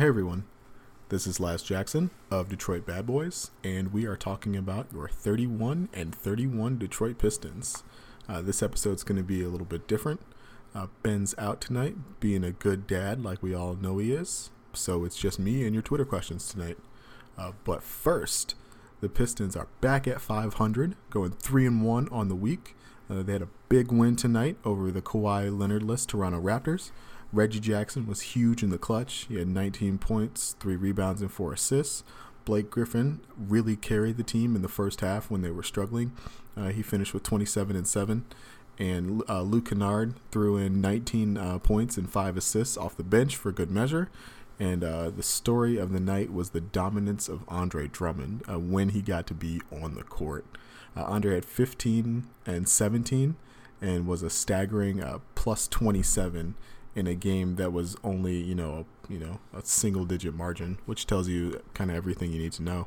Hey everyone, this is Laz Jackson of Detroit Bad Boys, and we are talking about your 31 and 31 Detroit Pistons. Uh, this episode's going to be a little bit different. Uh, Ben's out tonight, being a good dad like we all know he is, so it's just me and your Twitter questions tonight. Uh, but first, the Pistons are back at 500, going 3 and 1 on the week. Uh, they had a big win tonight over the Kawhi Leonard-less Toronto Raptors. Reggie Jackson was huge in the clutch. He had 19 points, three rebounds, and four assists. Blake Griffin really carried the team in the first half when they were struggling. Uh, he finished with 27 and 7. And uh, Luke Kennard threw in 19 uh, points and five assists off the bench for good measure. And uh, the story of the night was the dominance of Andre Drummond uh, when he got to be on the court. Uh, Andre had 15 and 17 and was a staggering plus 27 in a game that was only you know a, you know a single digit margin, which tells you kind of everything you need to know.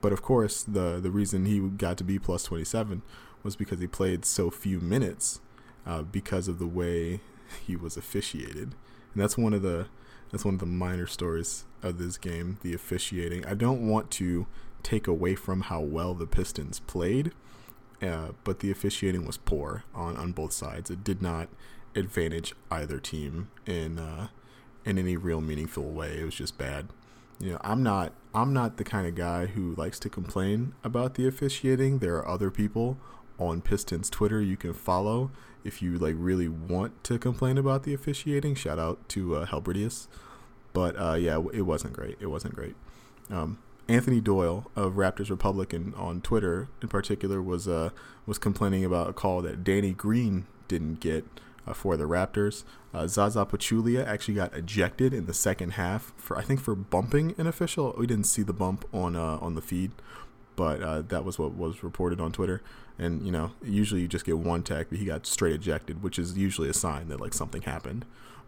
But of course, the the reason he got to be plus 27 was because he played so few minutes uh, because of the way he was officiated, and that's one of the that's one of the minor stories of this game, the officiating. I don't want to take away from how well the Pistons played, uh, but the officiating was poor on on both sides. It did not advantage either team in uh, in any real meaningful way. It was just bad. You know, I'm not I'm not the kind of guy who likes to complain about the officiating. There are other people on Pistons Twitter you can follow if you like really want to complain about the officiating. Shout out to uh, Helbridius. But uh, yeah, it wasn't great. It wasn't great. Um, Anthony Doyle of Raptors Republican on Twitter, in particular, was uh, was complaining about a call that Danny Green didn't get uh, for the Raptors. Uh, Zaza Pachulia actually got ejected in the second half for I think for bumping an official. We didn't see the bump on uh, on the feed, but uh, that was what was reported on Twitter. And you know, usually you just get one tech, but he got straight ejected, which is usually a sign that like something happened.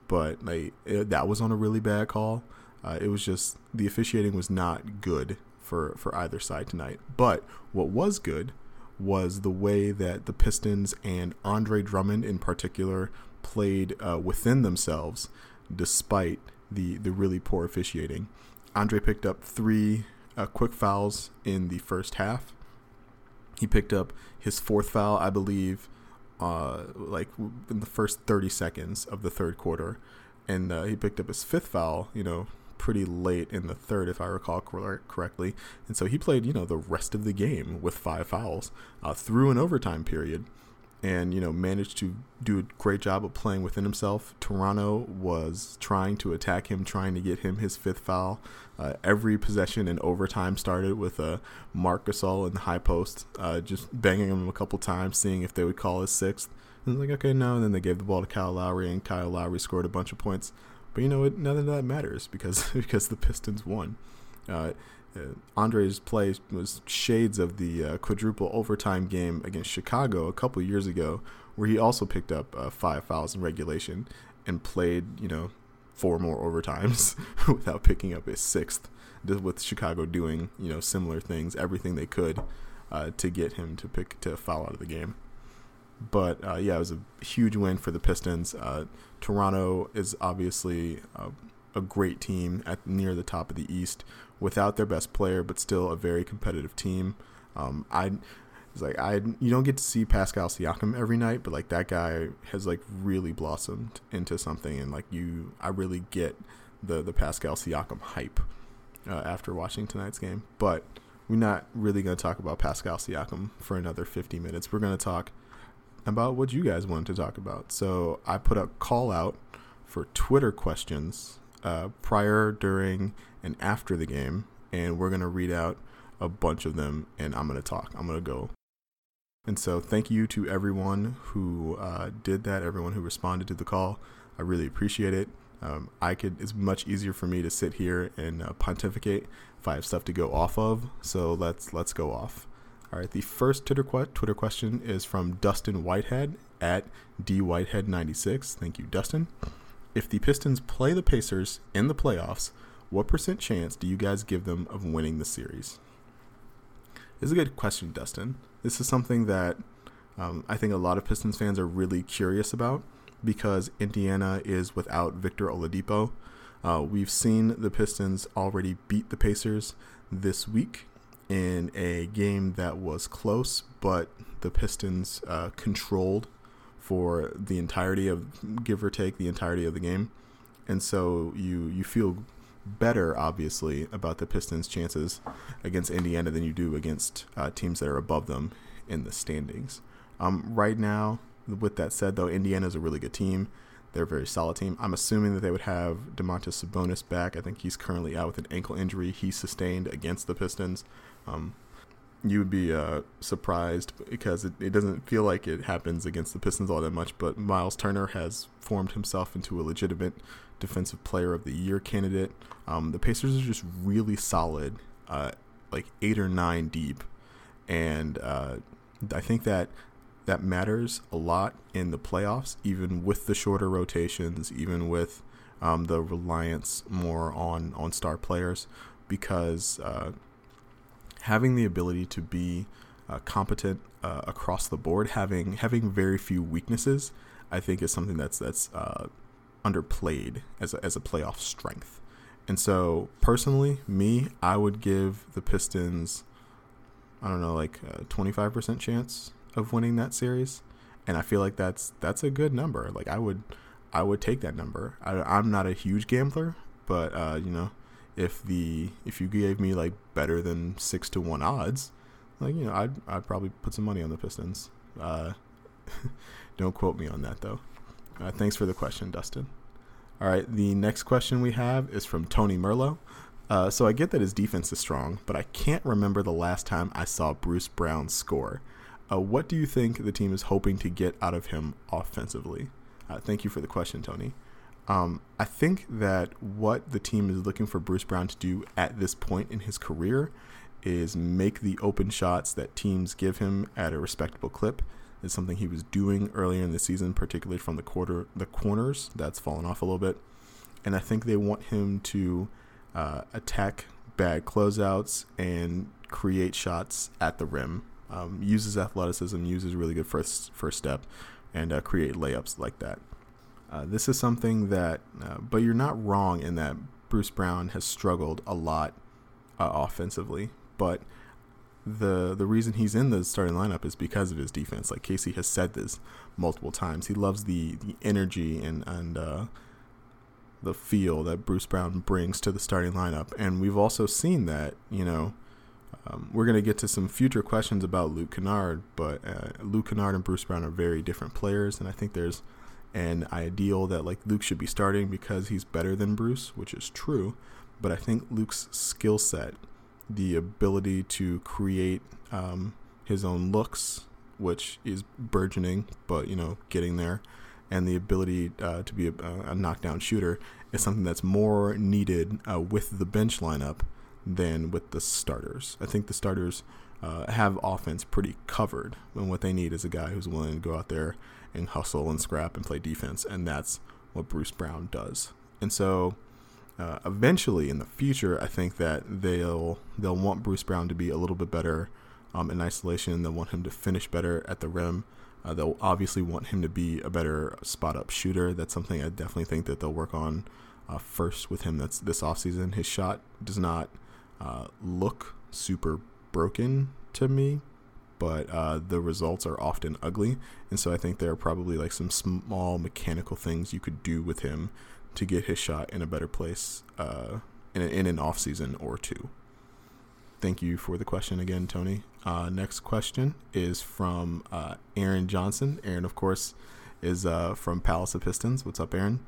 But like it, that was on a really bad call. Uh, it was just the officiating was not good for for either side tonight. But what was good was the way that the Pistons and Andre Drummond in particular played uh, within themselves, despite the the really poor officiating. Andre picked up three uh, quick fouls in the first half. He picked up his fourth foul, I believe, uh, like in the first 30 seconds of the third quarter, and uh, he picked up his fifth foul, you know, pretty late in the third, if I recall correctly. And so he played, you know, the rest of the game with five fouls uh, through an overtime period and, you know, managed to do a great job of playing within himself. Toronto was trying to attack him, trying to get him his fifth foul. Uh, every possession in overtime started with a uh, Marc Gasol in the high post, uh, just banging him a couple times, seeing if they would call his sixth. And like, okay, no. And then they gave the ball to Kyle Lowry, and Kyle Lowry scored a bunch of points. But you know what? None of that matters because because the Pistons won. Uh, uh, Andre's play was shades of the uh, quadruple overtime game against Chicago a couple years ago, where he also picked up uh, five fouls in regulation and played, you know, four more overtimes without picking up his sixth. With Chicago doing, you know, similar things, everything they could uh, to get him to pick to foul out of the game. But uh, yeah, it was a huge win for the Pistons. Uh, Toronto is obviously uh, a great team at near the top of the East without their best player, but still a very competitive team. Um, I it's like I you don't get to see Pascal Siakam every night, but like that guy has like really blossomed into something, and like you, I really get the the Pascal Siakam hype uh, after watching tonight's game. But we're not really going to talk about Pascal Siakam for another 50 minutes. We're going to talk about what you guys wanted to talk about. So I put a call out for Twitter questions uh, prior, during, and after the game, and we're gonna read out a bunch of them, and I'm gonna talk. I'm gonna go. And so, thank you to everyone who uh, did that, everyone who responded to the call. I really appreciate it. Um, I could. It's much easier for me to sit here and uh, pontificate if I have stuff to go off of. So let's let's go off. All right, the first Twitter, que- Twitter question is from Dustin Whitehead at dwhitehead96. Thank you, Dustin. If the Pistons play the Pacers in the playoffs, what percent chance do you guys give them of winning the series? This is a good question, Dustin. This is something that um, I think a lot of Pistons fans are really curious about because Indiana is without Victor Oladipo. Uh, we've seen the Pistons already beat the Pacers this week in a game that was close, but the Pistons uh, controlled for the entirety of, give or take, the entirety of the game, and so you you feel better, obviously, about the Pistons' chances against Indiana than you do against uh, teams that are above them in the standings. Um, right now, with that said, though, Indiana is a really good team. They're a very solid team. I'm assuming that they would have Domantas Sabonis back. I think he's currently out with an ankle injury he sustained against the Pistons. Um, you would be uh, surprised because it, it doesn't feel like it happens against the Pistons all that much. But Miles Turner has formed himself into a legitimate Defensive Player of the Year candidate. Um, the Pacers are just really solid, uh, like eight or nine deep, and uh, I think that that matters a lot in the playoffs, even with the shorter rotations, even with um, the reliance more on on star players, because uh, having the ability to be uh, competent uh, across the board, having having very few weaknesses, I think is something that's that's uh, underplayed as a, as a playoff strength. And so, personally, me, I would give the Pistons, I don't know, like a 25% chance of winning that series. And I feel like that's that's a good number. Like I would I would take that number. I, am not a huge gambler, but uh, you know, if the if you gave me like better than six to one odds, like you know, I'd I'd probably put some money on the Pistons. Uh, don't quote me on that though. Uh, thanks for the question, Dustin. All right, the next question we have is from Tony Merlo. Uh, so I get that his defense is strong, but I can't remember the last time I saw Bruce Brown score. Uh, what do you think the team is hoping to get out of him offensively? Uh, thank you for the question, Tony. Um, I think that what the team is looking for Bruce Brown to do at this point in his career is make the open shots that teams give him at a respectable clip is something he was doing earlier in the season, particularly from the quarter the corners. That's fallen off a little bit, and I think they want him to uh, attack bad closeouts and create shots at the rim. Um, uses athleticism, uses really good first first step, and uh, create layups like that. Uh, this is something that, uh, but you're not wrong in that Bruce Brown has struggled a lot uh, offensively, but the the reason he's in the starting lineup is because of his defense. Like Casey has said this multiple times. He loves the the energy and and uh, the feel that Bruce Brown brings to the starting lineup, and we've also seen that. You know, um, we're gonna get to some future questions about Luke Kennard, but uh, Luke Kennard and Bruce Brown are very different players, and I think there's an ideal that like Luke should be starting because he's better than Bruce, which is true. But I think Luke's skill set the ability to create um, his own looks, which is burgeoning, but you know, getting there, and the ability uh, to be a, a, knockdown shooter is something that's more needed uh, with the bench lineup than with the starters. I think the starters uh, have offense pretty covered, and what they need is a guy who's willing to go out there and hustle and scrap and play defense, and that's what Bruce Brown does. And so uh, eventually in the future, I think that they'll they'll want Bruce Brown to be a little bit better um, in isolation. They'll want him to finish better at the rim. Uh, they'll obviously want him to be a better spot up shooter. That's something I definitely think that they'll work on uh, first with him. That's this offseason. His shot does not uh, look super broken to me, but uh, the results are often ugly. And so I think there are probably like some small mechanical things you could do with him to get his shot in a better place uh, in, in an off season or two. Thank you for the question again, Tony. Uh, next question is from uh, Aaron Johnson. Aaron, of course, is uh, from Palace of Pistons. What's up, Aaron?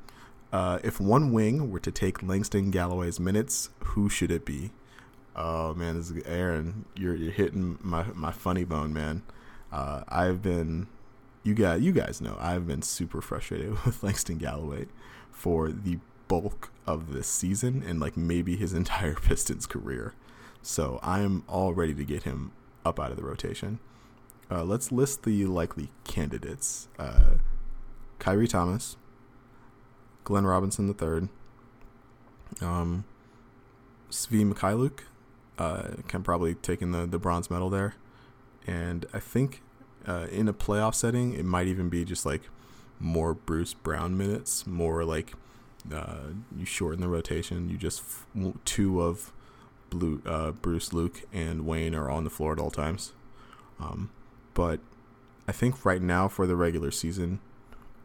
Uh, if one wing were to take Langston Galloway's minutes, who should it be? Oh man, this is Aaron. You're you're hitting my my funny bone, man. Uh, I've been, you guys, you guys know, I've been super frustrated with Langston Galloway for the bulk of this season and like maybe his entire Pistons career. So I'm all ready to get him up out of the rotation. Uh, let's list the likely candidates: uh, Khyri Thomas, Glenn Robinson III, um, Svi Mykhailiuk uh, can probably take in the, the bronze medal there, and I think uh, in a playoff setting it might even be just like more Bruce Brown minutes, more like Uh, you shorten the rotation. You just two of Blue, uh, Bruce, Luke, and Wayne are on the floor at all times. Um, but I think right now for the regular season,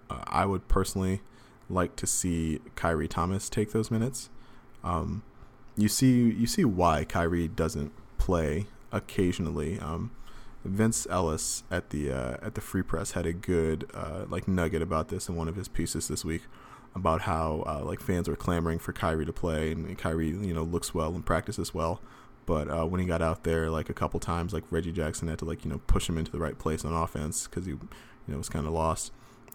uh, I would personally like to see Khyri Thomas take those minutes. Um, you see, you see why Khyri doesn't play occasionally. Um, Vince Ellis at the uh, at the Free Press had a good uh, like nugget about this in one of his pieces this week about how uh, like fans were clamoring for Khyri to play and Khyri you know looks well and practices well, but uh, when he got out there like a couple times like Reggie Jackson had to like you know push him into the right place on offense because he you know was kind of lost.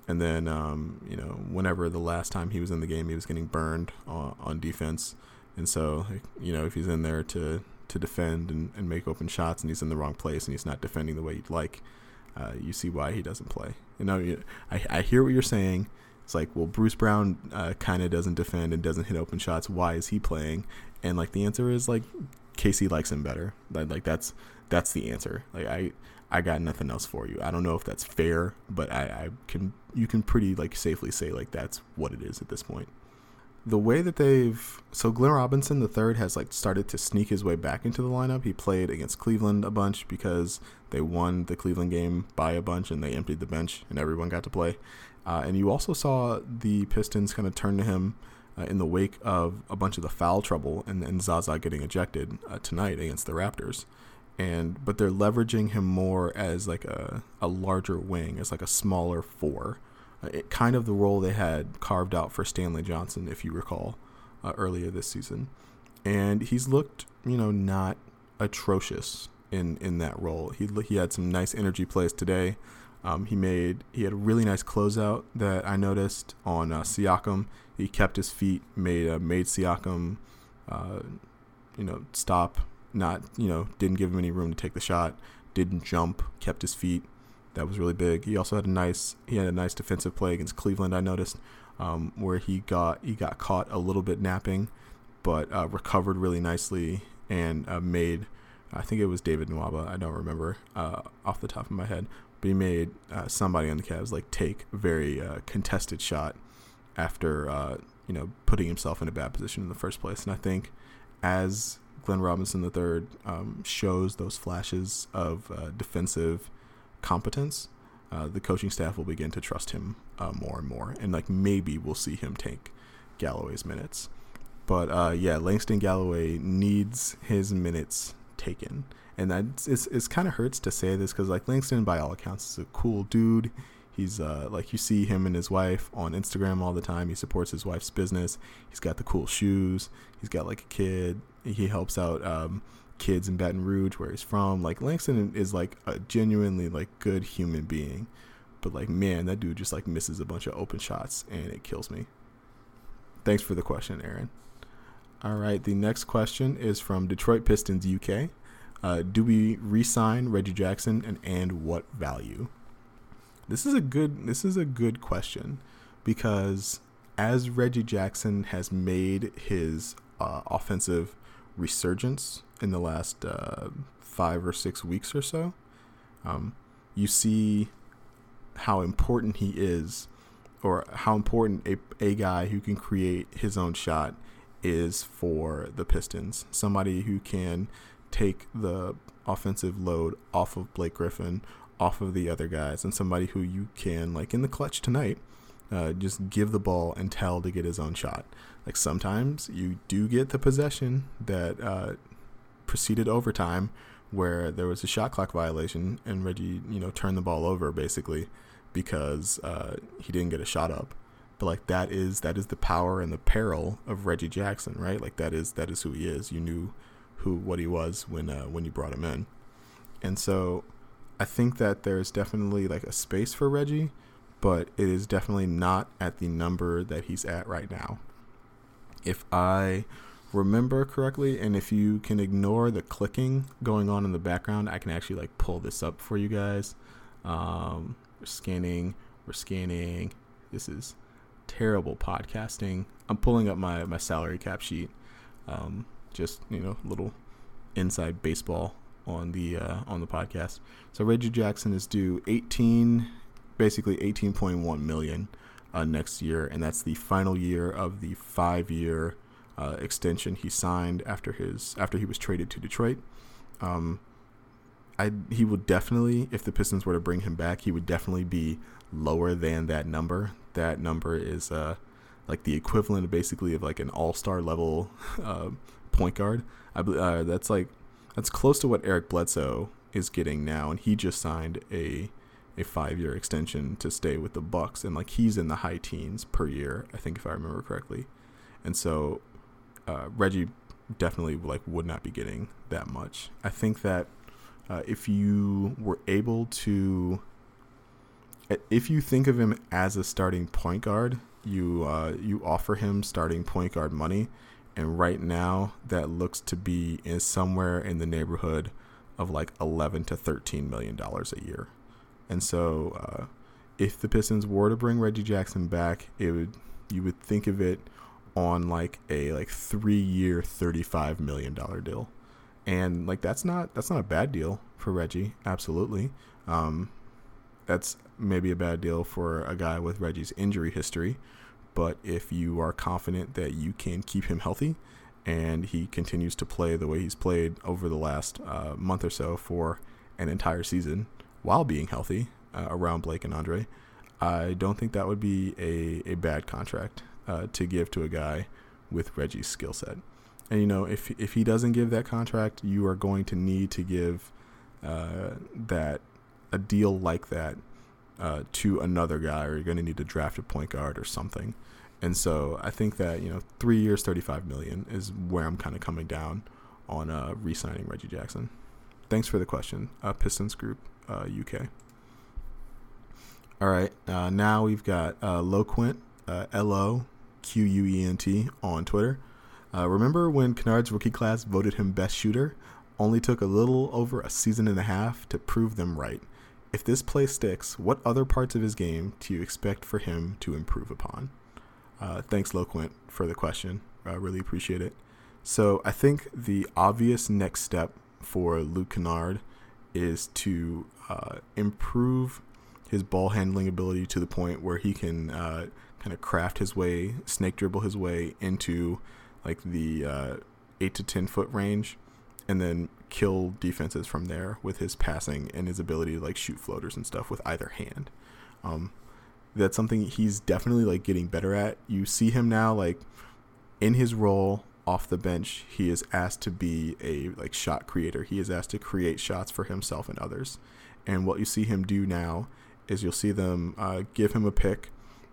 And then, um, you know, whenever the last time he was in the game, he was getting burned on, on defense. And so, you know, if he's in there to to defend and, and make open shots and he's in the wrong place and he's not defending the way you'd like, uh, you see why he doesn't play. You know, I, I hear what you're saying. It's like, well, Bruce Brown uh, kind of doesn't defend and doesn't hit open shots. Why is he playing? And like the answer is like Casey likes him better. Like, that's that's the answer. Like I I got nothing else for you. I don't know if that's fair, but I, I can you can pretty like safely say like that's what it is at this point the way that they've so Glenn Robinson the third has like started to sneak his way back into the lineup. He played against Cleveland a bunch because they won the Cleveland game by a bunch and they emptied the bench and everyone got to play. Uh, and you also saw the Pistons kind of turn to him uh, in the wake of a bunch of the foul trouble and, and Zaza getting ejected uh, tonight against the Raptors. And but they're leveraging him more as like a, a larger wing, as like a smaller four it, kind of the role they had carved out for Stanley Johnson, if you recall, uh, earlier this season. And he's looked, you know, not atrocious in in that role. He he had some nice energy plays today. Um, he made he had a really nice closeout that I noticed on uh, Siakam. He kept his feet, made uh, made Siakam, uh, you know, stop. Not you know didn't give him any room to take the shot. Didn't jump. Kept his feet that was really big. He also had a nice he had a nice defensive play against Cleveland. I noticed um, where he got he got caught a little bit napping, but uh, recovered really nicely and uh, made. I think it was David Nwaba. I don't remember uh, off the top of my head, but he made uh, somebody on the Cavs like take a very uh, contested shot after uh, you know putting himself in a bad position in the first place. And I think as Glenn Robinson III um, shows those flashes of defensive competence, uh, the coaching staff will begin to trust him uh, more and more, and like maybe we'll see him take Galloway's minutes. But uh, yeah, Langston Galloway needs his minutes taken, and that it's it's kind of hurts to say this because like Langston, by all accounts, is a cool dude. He's uh, like you see him and his wife on Instagram all the time. He supports his wife's business. He's got the cool shoes. He's got like a kid. He helps out um, kids in Baton Rouge, where he's from. Like Langston is like a genuinely like good human being, but like man, that dude just like misses a bunch of open shots and it kills me. Thanks for the question, Aaron. All right, the next question is from Detroit Pistons UK. Uh, do we re-sign Reggie Jackson and and what value? This is a good this is a good question because as Reggie Jackson has made his uh, offensive resurgence in the last uh, five or six weeks or so, um, you see how important he is, or how important a, a guy who can create his own shot is for the Pistons. Somebody who can take the offensive load off of Blake Griffin, off of the other guys, and somebody who you can, like in the clutch tonight, uh, just give the ball and tell to get his own shot. Like sometimes you do get the possession that uh, preceded overtime where there was a shot clock violation and Reggie, you know, turned the ball over basically because uh, he didn't get a shot up. But like that is that is the power and the peril of Reggie Jackson, right? Like that is that is who he is. You knew who what he was when uh, when you brought him in, and so I think that there's definitely like a space for Reggie, but it is definitely not at the number that he's at right now. If I remember correctly, and if you can ignore the clicking going on in the background, I can actually like pull this up for you guys. Um, we're scanning, we're scanning. This is terrible podcasting. I'm pulling up my my salary cap sheet. Um, just you know, little inside baseball on the uh, on the podcast. So Reggie Jackson is due 18, basically 18.1 million uh, next year, and that's the final year of the five-year uh, extension he signed after his after he was traded to Detroit. Um, I he would definitely, if the Pistons were to bring him back, he would definitely be lower than that number. That number is uh, like the equivalent, basically, of like an all-star level uh, point guard. I uh, that's like that's close to what Eric Bledsoe is getting now, and he just signed a a five year extension to stay with the Bucks, and like he's in the high teens per year, I think if I remember correctly. And so uh, Reggie definitely like would not be getting that much. I think that uh, if you were able to, if you think of him as a starting point guard, you uh, you offer him starting point guard money, and right now that looks to be is somewhere in the neighborhood of like 11 to 13 million dollars a year. And so, uh, if the Pistons were to bring Reggie Jackson back, it would you would think of it on like a like three year, thirty five million dollar deal, and like that's not that's not a bad deal for Reggie. Absolutely, um, that's maybe a bad deal for a guy with Reggie's injury history, but if you are confident that you can keep him healthy and he continues to play the way he's played over the last uh, month or so for an entire season, while being healthy uh, around Blake and Andre, I don't think that would be a, a bad contract uh, to give to a guy with Reggie's skill set. And you know, if if he doesn't give that contract, you are going to need to give uh, that a deal like that uh, to another guy, or you're going to need to draft a point guard or something. And so I think that you know, three years, thirty-five million is where I'm kind of coming down on uh, re-signing Reggie Jackson. Thanks for the question, uh, Pistons Group uh, UK. All right, uh, now we've got uh, Loquent, uh, L O Q U E N T on Twitter. Uh, remember when Kennard's rookie class voted him best shooter? Only took a little over a season and a half to prove them right. If this play sticks, what other parts of his game do you expect for him to improve upon? Uh, thanks, Loquent, for the question. I really appreciate it. So I think the obvious next step for Luke Kennard is to uh, improve his ball handling ability to the point where he can uh, kind of craft his way, snake dribble his way into like the uh, eight to ten foot range, and then kill defenses from there with his passing and his ability to like shoot floaters and stuff with either hand. Um, that's something he's definitely like getting better at. You see him now like in his role off the bench, he is asked to be a like shot creator. He is asked to create shots for himself and others. And what you see him do now is you'll see them uh, give him a pick.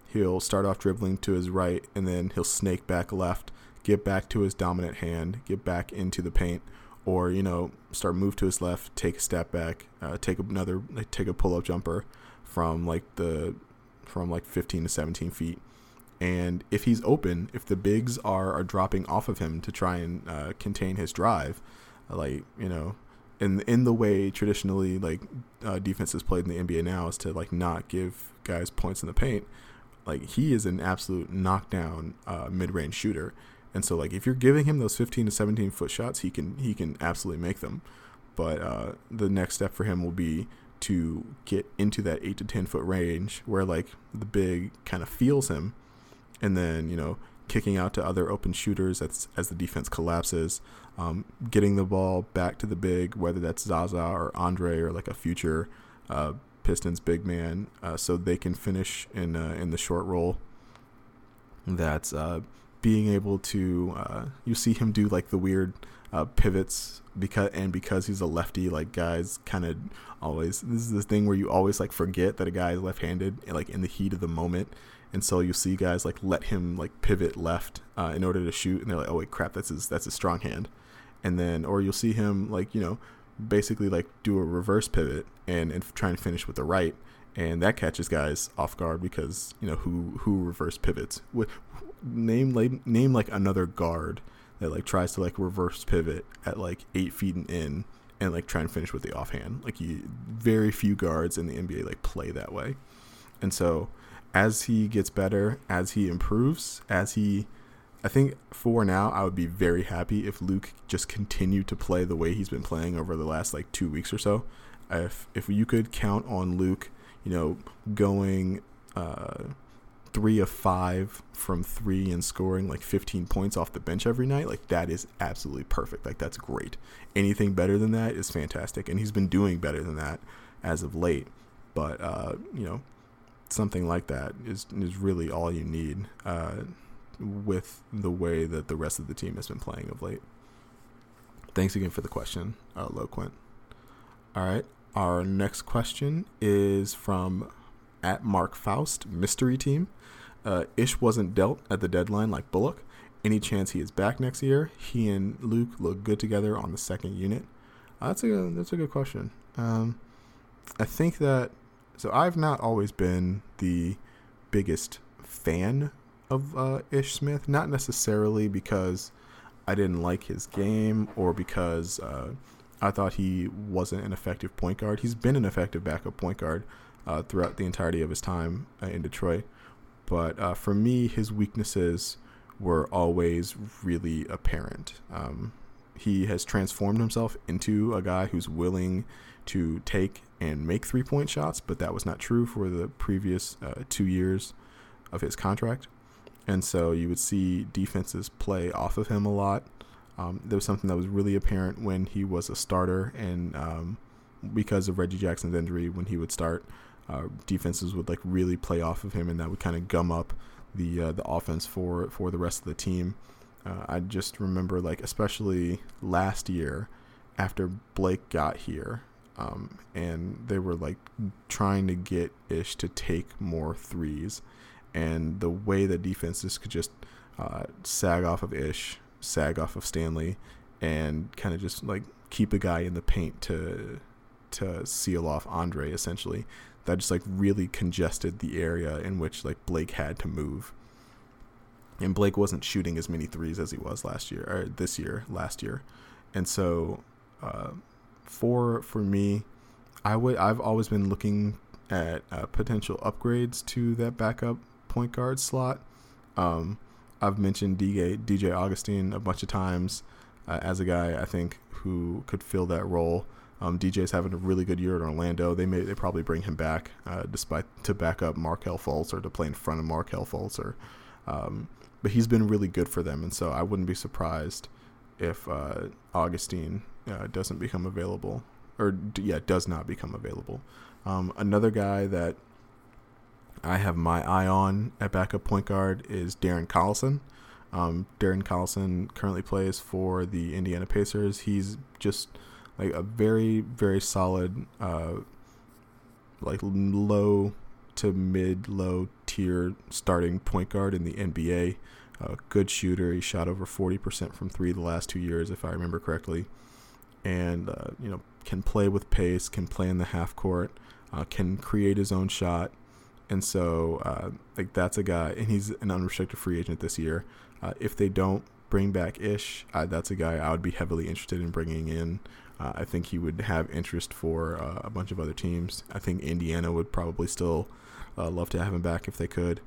He'll start off dribbling to his right, and then he'll snake back left, get back to his dominant hand, get back into the paint, or you know start move to his left, take a step back, uh, take another, like, take a pull up jumper from like the from like 15 to 17 feet and if he's open, if the bigs are, are dropping off of him to try and uh, contain his drive, like you know, in in the way traditionally like uh, defense is played in the NBA now is to like not give guys points in the paint. Like he is an absolute knockdown uh, mid range shooter, and so like if you're giving him those 15 to 17 foot shots, he can he can absolutely make them. But uh, the next step for him will be to get into that eight to 10 foot range where like the big kind of feels him and then you know kicking out to other open shooters as as the defense collapses, um, getting the ball back to the big, whether that's Zaza or Andre or like a future uh, Pistons big man, uh, so they can finish in uh, in the short roll. That's uh, being able to uh, you see him do like the weird uh, pivots because and because he's a lefty, like guys kind of always this is the thing where you always like forget that a guy is left-handed, like in the heat of the moment and so you see guys like let him like pivot left in order to shoot, and they're like, oh wait, crap, that's his that's his strong hand, and then or you'll see him like you know basically like do a reverse pivot and and try and finish with the right, and that catches guys off guard because you know who who reverse pivots? With name like name like another guard that like tries to like reverse pivot at like eight feet and in and like try and finish with the offhand. Like you, very few guards in the NBA like play that way, and so as he gets better, as he improves, as he I think for now I would be very happy if Luke just continued to play the way he's been playing over the last like 2 weeks or so. If if you could count on Luke, you know, going uh three of five from three and scoring like 15 points off the bench every night, like that is absolutely perfect. Like that's great. Anything better than that is fantastic, and he's been doing better than that as of late. But uh, you know, something like that is is really all you need uh, with the way that the rest of the team has been playing of late. Thanks again for the question, uh, Loquent. All right, our next question is from at Mark Faust Mystery Team. Uh, Ish wasn't dealt at the deadline like Bullock. Any chance he is back next year? He and Luke look good together on the second unit. Uh, that's a that's a good question. Um, I think that so I've not always been the biggest fan of uh, Ish Smith, not necessarily because I didn't like his game or because uh, I thought he wasn't an effective point guard. He's been an effective backup point guard uh, throughout the entirety of his time uh, in Detroit. But uh, for me, his weaknesses were always really apparent. Um, he has transformed himself into a guy who's willing to take and make three point shots, but that was not true for the previous uh, two years of his contract. And so you would see defenses play off of him a lot. Um, there was something that was really apparent when he was a starter, and um, because of Reggie Jackson's injury, when he would start, uh, defenses would like really play off of him, and that would kind of gum up the uh, the offense for for the rest of the team. Uh, I just remember like especially last year after Blake got here, um, and they were like trying to get Ish to take more threes, and the way that defenses could just uh, sag off of Ish, sag off of Stanley, and kind of just like keep a guy in the paint to to seal off Andre essentially that just like really congested the area in which like Blake had to move. And Blake wasn't shooting as many threes as he was last year or this year, last year. And so uh, for for me, I would I've always been looking at uh, potential upgrades to that backup point guard slot. Um, I've mentioned DJ DJ Augustin a bunch of times uh, as a guy I think who could fill that role. Um, DJ's having a really good year at Orlando. They may they probably bring him back uh, despite to back up Markelle Fultz or to play in front of Markelle Fultz or, um, but he's been really good for them, and so I wouldn't be surprised if uh, Augustin uh, doesn't become available or yeah does not become available. Um, another guy that I have my eye on at backup point guard is Darren Collison. Um, Darren Collison currently plays for the Indiana Pacers. He's just like a very very solid uh, like low to mid low tier starting point guard in the NBA. Good shooter. He shot over 40% from three the last two years, if I remember correctly. And, uh, you know, can play with pace, can play in the half court, uh, can create his own shot. And so, uh, like, that's a guy, and he's an unrestricted free agent this year. Uh, if they don't bring back Ish, uh, that's a guy I would be heavily interested in bringing in. Uh, I think he would have interest for uh, a bunch of other teams. I think Indiana would probably still uh, love to have him back if they could.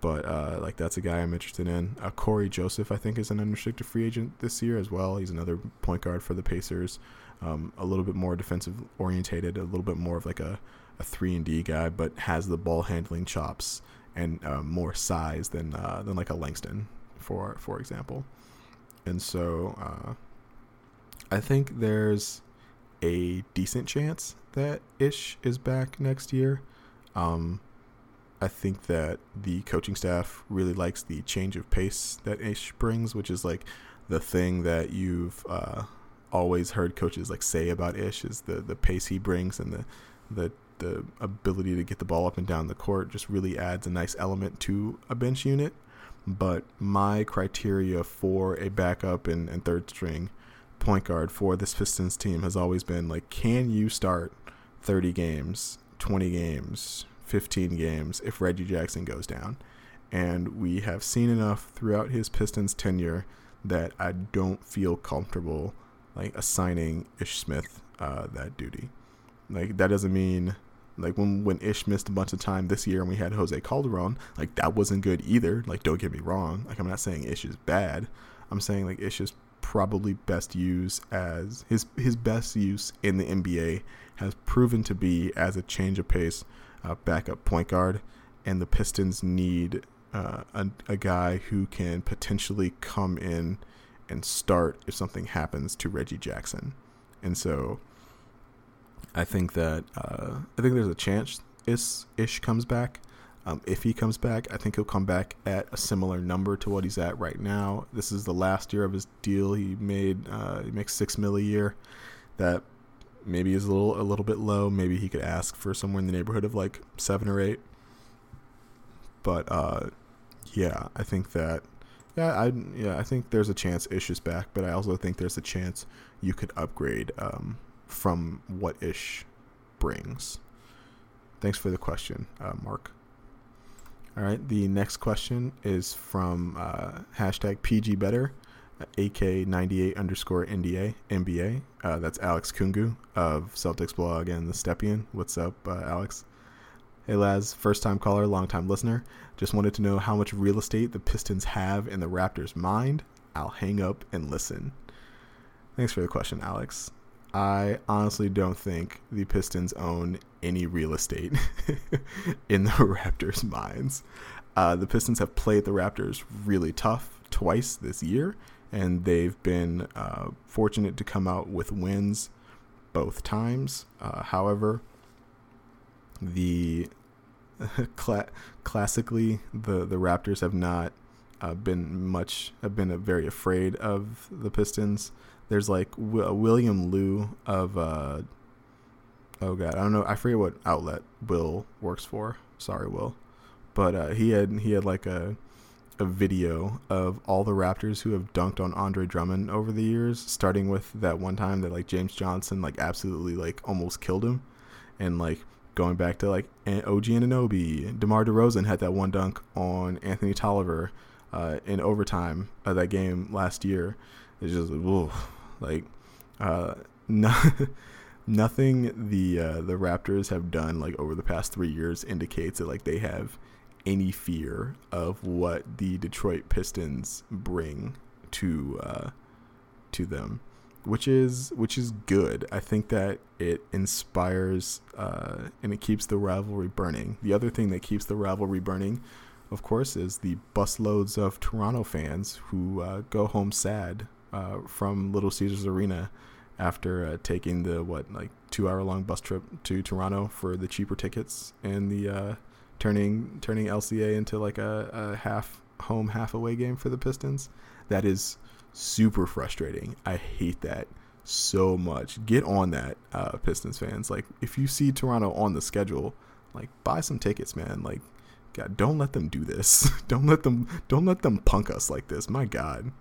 But like that's a guy I'm interested in. Cory Joseph, I think, is an unrestricted free agent this year as well. He's another point guard for the Pacers. Um, a little bit more defensive orientated, a little bit more of like a, a three and D guy, but has the ball handling chops and uh, more size than than like a Langston, for for example. And so I think there's a decent chance that Ish is back next year. Um, I think that the coaching staff really likes the change of pace that Ish brings, which is like the thing that you've uh, always heard coaches like say about Ish is the the pace he brings and the the the ability to get the ball up and down the court just really adds a nice element to a bench unit. But my criteria for a backup and, and third string point guard for this Pistons team has always been like, can you start 30 games, 20 games, 15 games if Reggie Jackson goes down? And we have seen enough throughout his Pistons tenure that I don't feel comfortable like assigning Ish Smith uh, that duty. Like that doesn't mean like when when Ish missed a bunch of time this year and we had Jose Calderon, like that wasn't good either. Like don't get me wrong. Like I'm not saying Ish is bad. I'm saying like Ish is probably best use as his his best use in the NBA has proven to be as a change of pace uh, backup point guard, and the Pistons need uh, a, a guy who can potentially come in and start if something happens to Reggie Jackson. And so I think that uh, I think there's a chance Ish, Ish comes back. Um, if he comes back, I think he'll come back at a similar number to what he's at right now. This is the last year of his deal. He made uh, he makes six mil a year. That maybe is a little a little bit low. Maybe he could ask for somewhere in the neighborhood of like seven or eight. But uh, yeah, I think that yeah, I yeah I think there's a chance Ish is back, but I also think there's a chance you could upgrade um, from what Ish brings. Thanks for the question, uh, Mark. All right, the next question is from uh, hashtag PG Better, AK98 underscore NDA, NBA. Uh, that's Alex Kungu of Celtics blog and the Stepien. What's up, uh, Alex? Hey, Laz, first time caller, long time listener. Just wanted to know how much real estate the Pistons have in the Raptors' mind. I'll hang up and listen. Thanks for the question, Alex. I honestly don't think the Pistons own any real estate in the Raptors' minds. Uh, the Pistons have played the Raptors really tough twice this year, and they've been uh, fortunate to come out with wins both times. Uh, however, the cla- classically the the Raptors have not uh, been much have been very afraid of the Pistons. There's like w- William Lou of uh, oh god, I don't know. I forget what outlet Will works for. Sorry, Will. But uh, he had he had like a a video of all the Raptors who have dunked on Andre Drummond over the years, starting with that one time that like James Johnson like absolutely like almost killed him, and like going back to like OG Anunoby, DeMar DeRozan had that one dunk on Anthony Tolliver uh, in overtime of that game last year. It's just like uh, no, nothing the uh, the Raptors have done like over the past three years indicates that like they have any fear of what the Detroit Pistons bring to uh, to them, which is which is good. I think that it inspires uh, and it keeps the rivalry burning. The other thing that keeps the rivalry burning, of course, is the busloads of Toronto fans who uh, go home sad uh, from Little Caesars Arena after uh, taking the what like two hour long bus trip to Toronto for the cheaper tickets and the uh, turning turning LCA into like a, a half home half away game for the Pistons. That is super frustrating. I hate that so much. Get on that, uh, Pistons fans. Like, if you see Toronto on the schedule, like buy some tickets, man. Like, God, don't let them do this. don't let them. Don't let them punk us like this. My God,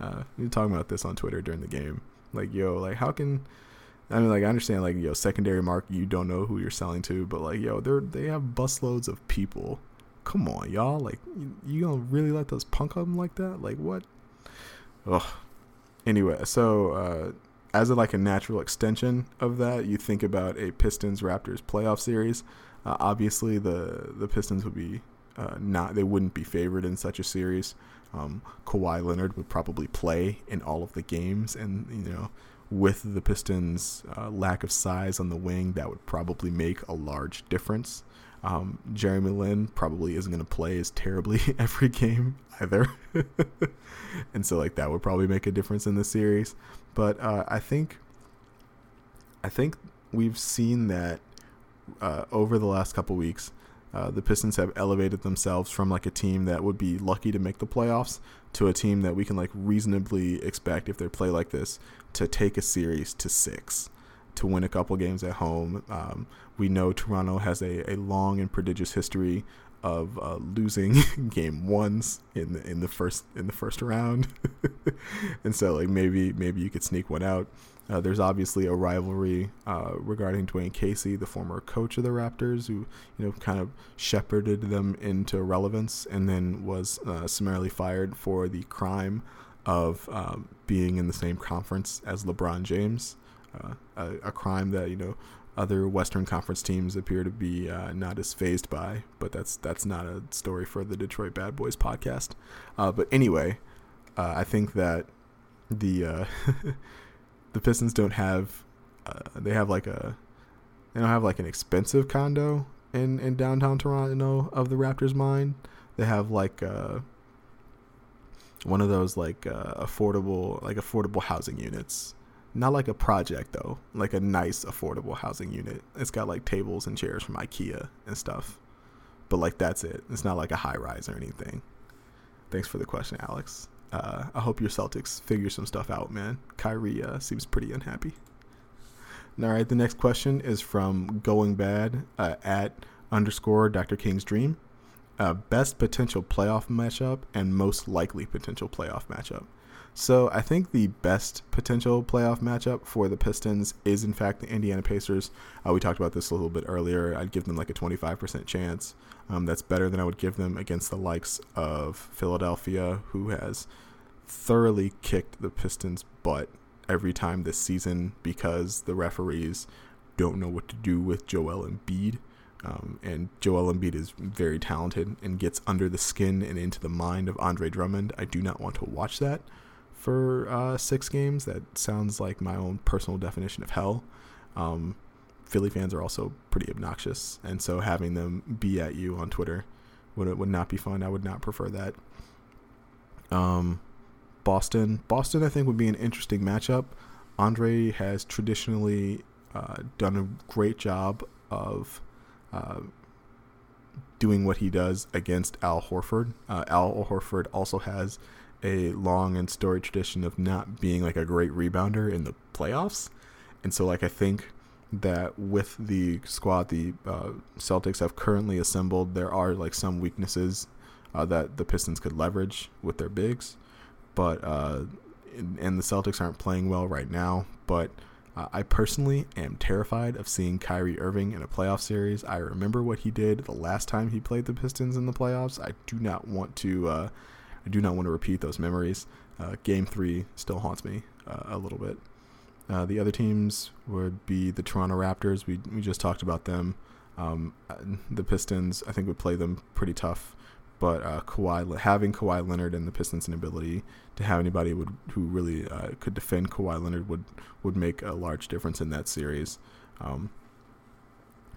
uh, we talking about this on Twitter during the game. Like, yo, like how can? I mean, like I understand, like yo, secondary market, you don't know who you're selling to, but like yo, they're they have busloads of people. Come on, y'all. Like, you, you gonna really let those punk them like that? Like what? Ugh. Anyway, so. uh as a, like a natural extension of that, you think about a Pistons Raptors playoff series. Uh, obviously, the the Pistons would be uh, not they wouldn't be favored in such a series. Um, Kawhi Leonard would probably play in all of the games, and you know, with the Pistons' uh, lack of size on the wing, that would probably make a large difference. Um, Jeremy Lin probably isn't going to play as terribly every game either. and so like that would probably make a difference in the series. But uh, I think I think we've seen that uh, over the last couple weeks. Uh, the Pistons have elevated themselves from like a team that would be lucky to make the playoffs to a team that we can like reasonably expect if they play like this to take a series to six to win a couple games at home. Um, we know Toronto has a, a long and prodigious history of uh, losing game ones in the in the first in the first round, and so like maybe maybe you could sneak one out. Uh, there's obviously a rivalry uh, regarding Dwane Casey, the former coach of the Raptors, who you know kind of shepherded them into relevance and then was uh, summarily fired for the crime of um, being in the same conference as LeBron James, uh, a, a crime that you know other Western Conference teams appear to be uh, not as phased by. But that's that's not a story for the Detroit Bad Boys podcast. Uh, but anyway, I think that the the Pistons don't have uh, they have like a they don't have like an expensive condo in in downtown Toronto of the Raptors' mind. they have like uh, one of those like uh, affordable like affordable housing units. Not like a project though, like a nice affordable housing unit. It's got like tables and chairs from IKEA and stuff. But like that's it. It's not like a high rise or anything. Thanks for the question, Alex. Uh, I hope your Celtics figure some stuff out, man. Kyrie uh, seems pretty unhappy. All right, the next question is from Going Bad uh, at underscore Dr. King's Dream. Uh, best potential playoff matchup and most likely potential playoff matchup. So I think the best potential playoff matchup for the Pistons is in fact the Indiana Pacers. Uh, we talked about this a little bit earlier. I'd give them like a 25% chance. Um, that's better than I would give them against the likes of Philadelphia, who has thoroughly kicked the Pistons' butt every time this season because the referees don't know what to do with Joel Embiid. Um, and Joel Embiid is very talented and gets under the skin and into the mind of Andre Drummond. I do not want to watch that for uh, six games. That sounds like my own personal definition of hell. Um, Philly fans are also pretty obnoxious, and so having them be at you on Twitter would would not be fun. I would not prefer that. Um, Boston, Boston, I think would be an interesting matchup. Andre has traditionally uh, done a great job of uh, doing what he does against Al Horford. Uh, Al Horford also has a long and storied tradition of not being like a great rebounder in the playoffs, and so like I think that with the squad the uh, Celtics have currently assembled, there are like some weaknesses uh, that the Pistons could leverage with their bigs, but uh, and the Celtics aren't playing well right now, but. Uh, I personally am terrified of seeing Kyrie Irving in a playoff series. I remember what he did the last time he played the Pistons in the playoffs. I do not want to uh, I do not want to repeat those memories. Uh, game three still haunts me a little bit. Uh, the other teams would be the Toronto Raptors. We we just talked about them. Um, uh, the Pistons, I think, would play them pretty tough. But uh, Kawhi, having Kawhi Leonard and the Pistons' inability to have anybody would who really uh, could defend Kawhi Leonard would would make a large difference in that series. Um,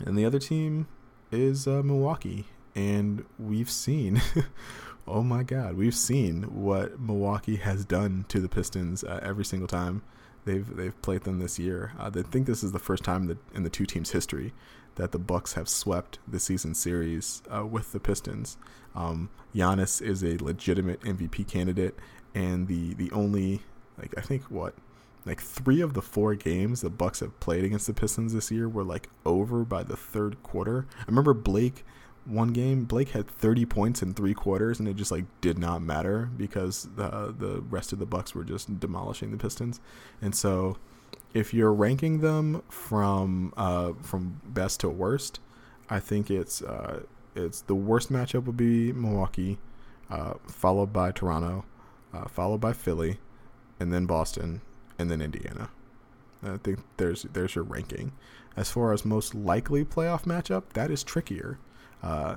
and the other team is Milwaukee, and we've seen oh my God, we've seen what Milwaukee has done to the Pistons uh, every single time they've they've played them this year. Uh, I think this is the first time that in the two teams' history that the Bucks have swept the season series uh, with the Pistons. Um, Giannis is a legitimate MVP candidate, and the the only like I think what like three of the four games the Bucks have played against the Pistons this year were like over by the third quarter. I remember Blake one game Blake had 30 points in three quarters and it just like did not matter because the the rest of the Bucks were just demolishing the Pistons. And so if you're ranking them from uh, from best to worst, I think it's uh, it's the worst matchup would be Milwaukee, uh, followed by Toronto, uh, followed by Philly, and then Boston, and then Indiana. I think there's there's your ranking. As far as most likely playoff matchup, that is trickier uh,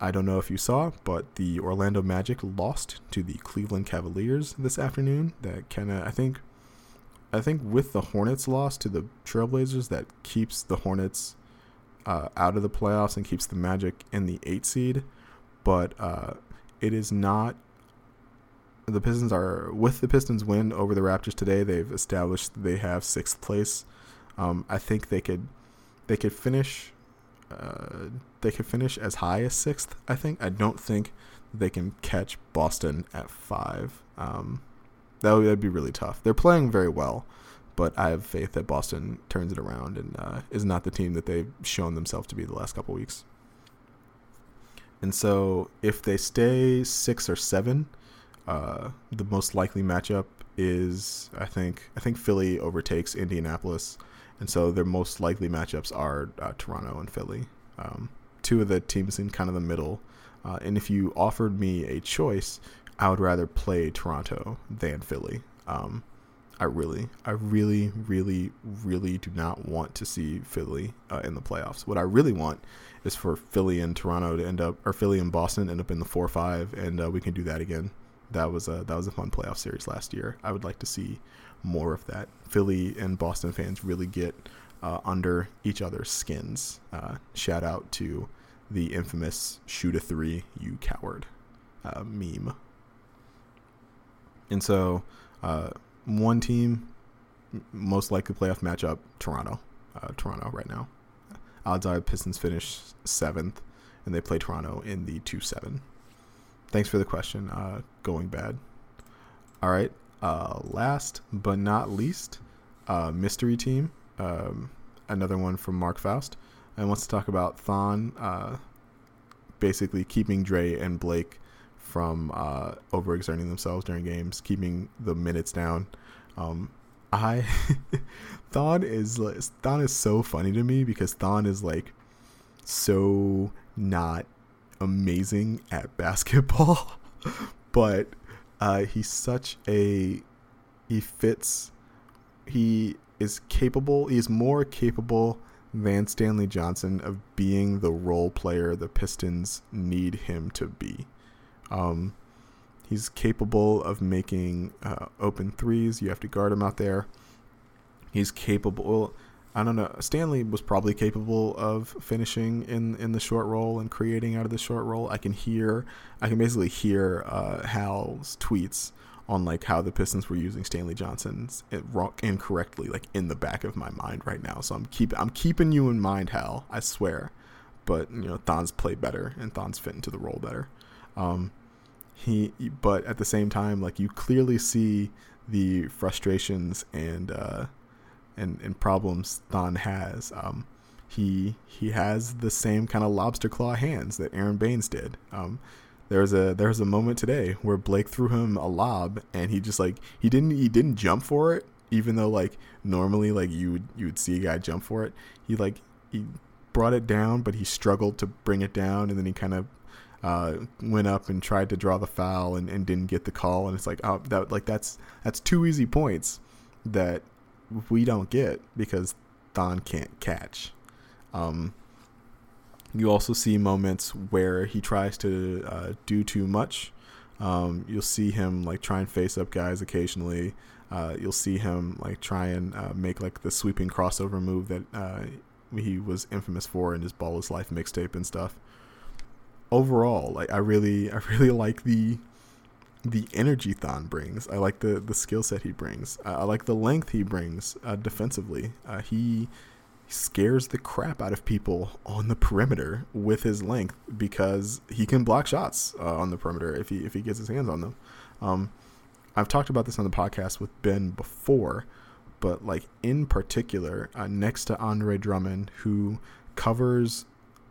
I don't know if you saw, but the Orlando Magic lost to the Cleveland Cavaliers this afternoon. That kind of, I think, I think with the Hornets loss to the Trailblazers, that keeps the Hornets uh, out of the playoffs and keeps the Magic in the eight seed. But uh, it is not. The Pistons are with the Pistons win over the Raptors today. They've established they have sixth place. Um, I think they could they could finish uh, they could finish as high as sixth. I think. I don't think they can catch Boston at five. Um, that would that'd be really tough. They're playing very well, but I have faith that Boston turns it around and uh, is not the team that they've shown themselves to be the last couple weeks. And so, if they stay six or seven, uh, the most likely matchup is I think I think Philly overtakes Indianapolis and so their most likely matchups are uh, Toronto and Philly, um, two of the teams in kind of the middle. Uh, and if you offered me a choice, I would rather play Toronto than Philly. Um, I really, I really, really, really do not want to see Philly uh, in the playoffs. What I really want is for Philly and Toronto to end up, or Philly and Boston end up in the four five, and uh, we can do that again. That was a that was a fun playoff series last year. I would like to see more of that. Philly and Boston fans really get uh, under each other's skins. Uh, shout out to the infamous shoot a three, you coward. uh, meme. And so, uh, one team, most likely playoff matchup, Toronto. Uh, Toronto right now. Odds are Pistons finish seventh, and they play Toronto in the 2 7. Thanks for the question. Uh, going bad. All right. Uh, last but not least, uh, mystery team. Um, another one from Mark Faust, and wants to talk about Thon. Uh, basically, keeping Dre and Blake from uh, overexerting themselves during games, keeping the minutes down. Um, I Thon is Thon is so funny to me because Thon is like so not amazing at basketball, but uh, he's such a he fits. He is capable. He is more capable than Stanley Johnson of being the role player the Pistons need him to be. Um, he's capable of making uh, open threes. You have to guard him out there. He's capable. I don't know. Stanley was probably capable of finishing in in the short roll and creating out of the short roll. I can hear, I can basically hear uh, Hal's tweets on like how the Pistons were using Stanley Johnson's it wrong incorrectly, like in the back of my mind right now. So I'm keep I'm keeping you in mind, Hal. I swear. But you know, Thon's play better and Thon's fit into the role better. Um, he, but at the same time, like you clearly see the frustrations and. Uh, and, and problems Thon has. Um, he he has the same kind of lobster claw hands that Aron Baynes did. Um, there's a there's a moment today where Blake threw him a lob and he just like he didn't he didn't jump for it even though like normally like you would you would see a guy jump for it. He like he brought it down but he struggled to bring it down and then he kind of uh, went up and tried to draw the foul and, and didn't get the call and it's like oh that like that's that's two easy points that we don't get because Thon can't catch. Um, you also see moments where he tries to uh, do too much. Um, you'll see him like try and face up guys occasionally. Uh, you'll see him like try and uh, make like the sweeping crossover move that uh, he was infamous for in his Ball is Life mixtape and stuff. Overall, like I really, I really like the the energy Thon brings. I like the the skill set he brings. Uh, I like the length he brings uh, defensively. Uh, he scares the crap out of people on the perimeter with his length because he can block shots uh, on the perimeter if he if he gets his hands on them. Um, I've talked about this on the podcast with Ben before, but like in particular, uh, next to Andre Drummond, who covers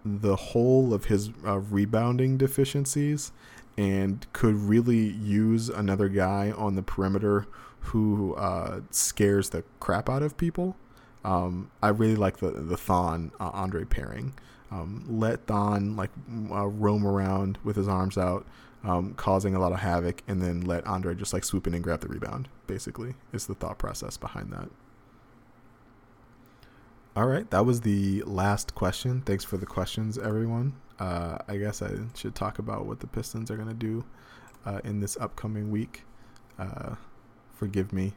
the whole of his uh, rebounding deficiencies and could really use another guy on the perimeter who uh, scares the crap out of people. Um, I really like the the Thon uh, Andre pairing. Um, let Thon like uh, roam around with his arms out, um, causing a lot of havoc, and then let Andre just like swoop in and grab the rebound. Basically, is the thought process behind that. All right, that was the last question. Thanks for the questions, everyone uh, I guess I should talk about what the Pistons are going to do uh, in this upcoming week. Uh, forgive me.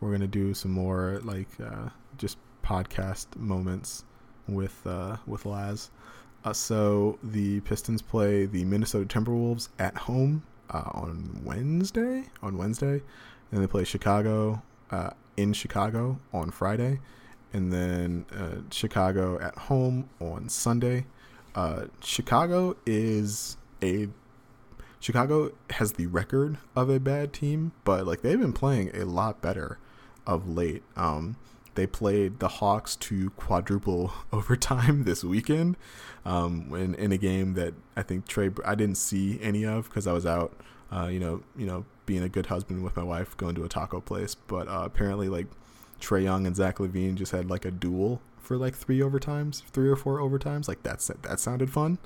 We're going to do some more like uh, just podcast moments with uh, with Laz. Uh, so the Pistons play the Minnesota Timberwolves at home on Wednesday. On Wednesday, and they play Chicago in Chicago on Friday, and then Chicago at home on Sunday uh, Chicago is a Chicago has the record of a bad team, but like they've been playing a lot better of late. Um, they played the Hawks to quadruple overtime this weekend, um, in in a game that I think Trey I didn't see any of because I was out, uh, you know, you know, being a good husband with my wife, going to a taco place. But uh, apparently, like Trae Young and Zach LaVine just had like a duel for like three overtimes, three or four overtimes. Like that's that sounded fun.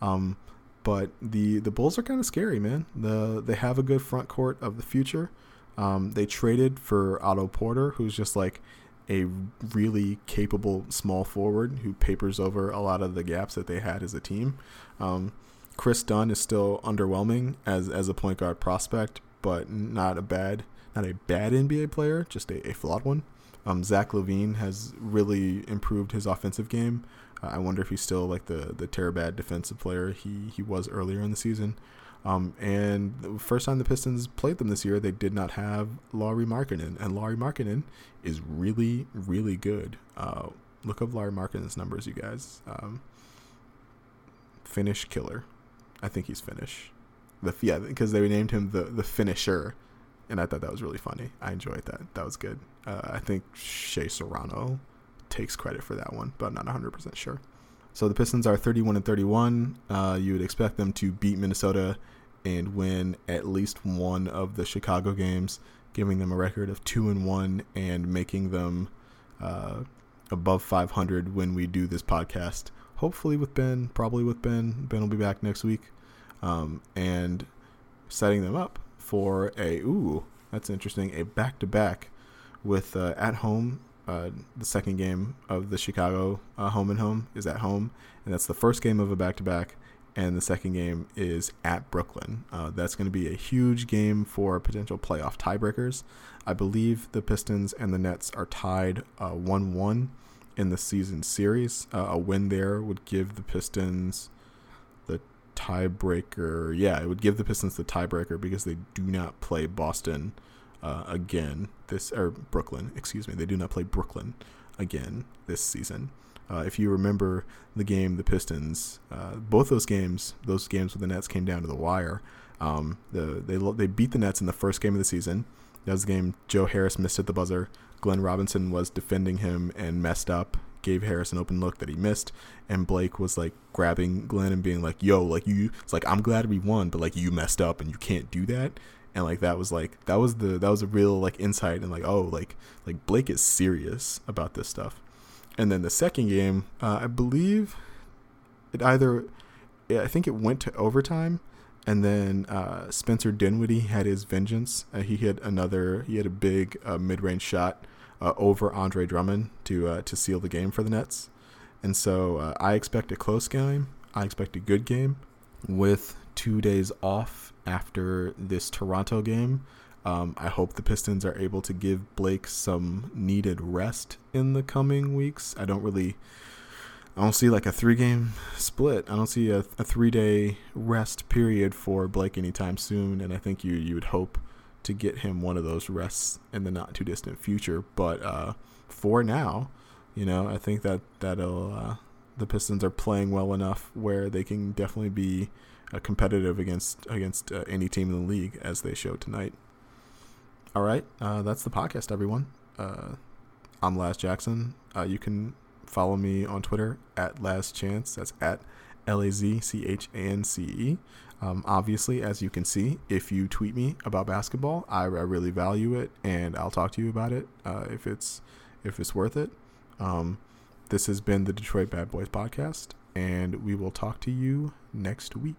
Um, but the the Bulls are kind of scary, man. The they have a good front court of the future. Um, they traded for Otto Porter, who's just like a really capable small forward who papers over a lot of the gaps that they had as a team. Um, Kris Dunn is still underwhelming as as a point guard prospect, but not a bad not a bad NBA player, just a, a flawed one. Um, Zach LaVine has really improved his offensive game. Uh, I wonder if he's still like the the bad defensive player he he was earlier in the season. Um, and the first time the Pistons played them this year, they did not have Lauri Markkanen, and Lauri Markkanen is really, really good. Uh, look up Lauri Markkanen's numbers, you guys. Um, Finnish killer. I think he's Finnish. The yeah, because they named him the the finisher, and I thought that was really funny. I enjoyed that. That was good. Uh, I think Shea Serrano takes credit for that one, but I'm not 100 percent sure. So the Pistons are 31 and 31. Uh, you would expect them to beat Minnesota and win at least one of the Chicago games, giving them a record of two and one and making them uh, above 500 when we do this podcast. Hopefully with Ben, probably with Ben. Ben will be back next week, um, and setting them up for a ooh, that's interesting, a back to back with uh, at home. Uh, the second game of the Chicago uh, home and home is at home, and that's the first game of a back to back and the second game is at Brooklyn. Uh, that's going to be a huge game for potential playoff tiebreakers. I believe the Pistons and the Nets are tied 1 uh, 1 in the season series. Uh, a win there would give the Pistons tiebreaker. Yeah, it would give the Pistons the tiebreaker because they do not play Boston uh, again this or Brooklyn, excuse me. They do not play Brooklyn again this season. Uh, if you remember the game, the Pistons, uh, both those games, those games with the Nets came down to the wire. Um, the, they they beat the Nets in the first game of the season. That was the game Joe Harris missed at the buzzer. Glenn Robinson was defending him and messed up, gave Harris an open look that he missed, and Blake was like grabbing Glenn and being like, "Yo, like you, it's like I'm glad we won, but like you messed up and you can't do that." And like that was like that was the that was a real like insight and like oh like like Blake is serious about this stuff. And then the second game, uh, I believe it either, I think it went to overtime, and then uh, Spencer Dinwiddie had his vengeance. Uh, he hit another, he had a big uh, mid-range shot uh, over Andre Drummond to uh, to seal the game for the Nets. And so I expect a close game. I expect a good game with two days off after this Toronto game. Um, I hope the Pistons are able to give Blake some needed rest in the coming weeks. I don't really, I don't see like a three game split. I don't see a, a three day rest period for Blake anytime soon. And I think you you would hope to get him one of those rests in the not too distant future. But uh, for now, you know, I think that that'll uh, the Pistons are playing well enough where they can definitely be uh, competitive against against uh, any team in the league as they showed tonight. All right, uh, that's the podcast, everyone. Uh, I'm Laz Jackson. Uh, you can follow me on Twitter at Laz Chance. That's at L A Z C H A N C E. Um, obviously, as you can see, if you tweet me about basketball, I, I really value it, and I'll talk to you about it uh, if it's if it's worth it. Um, this has been the Detroit Bad Boys podcast, and we will talk to you next week.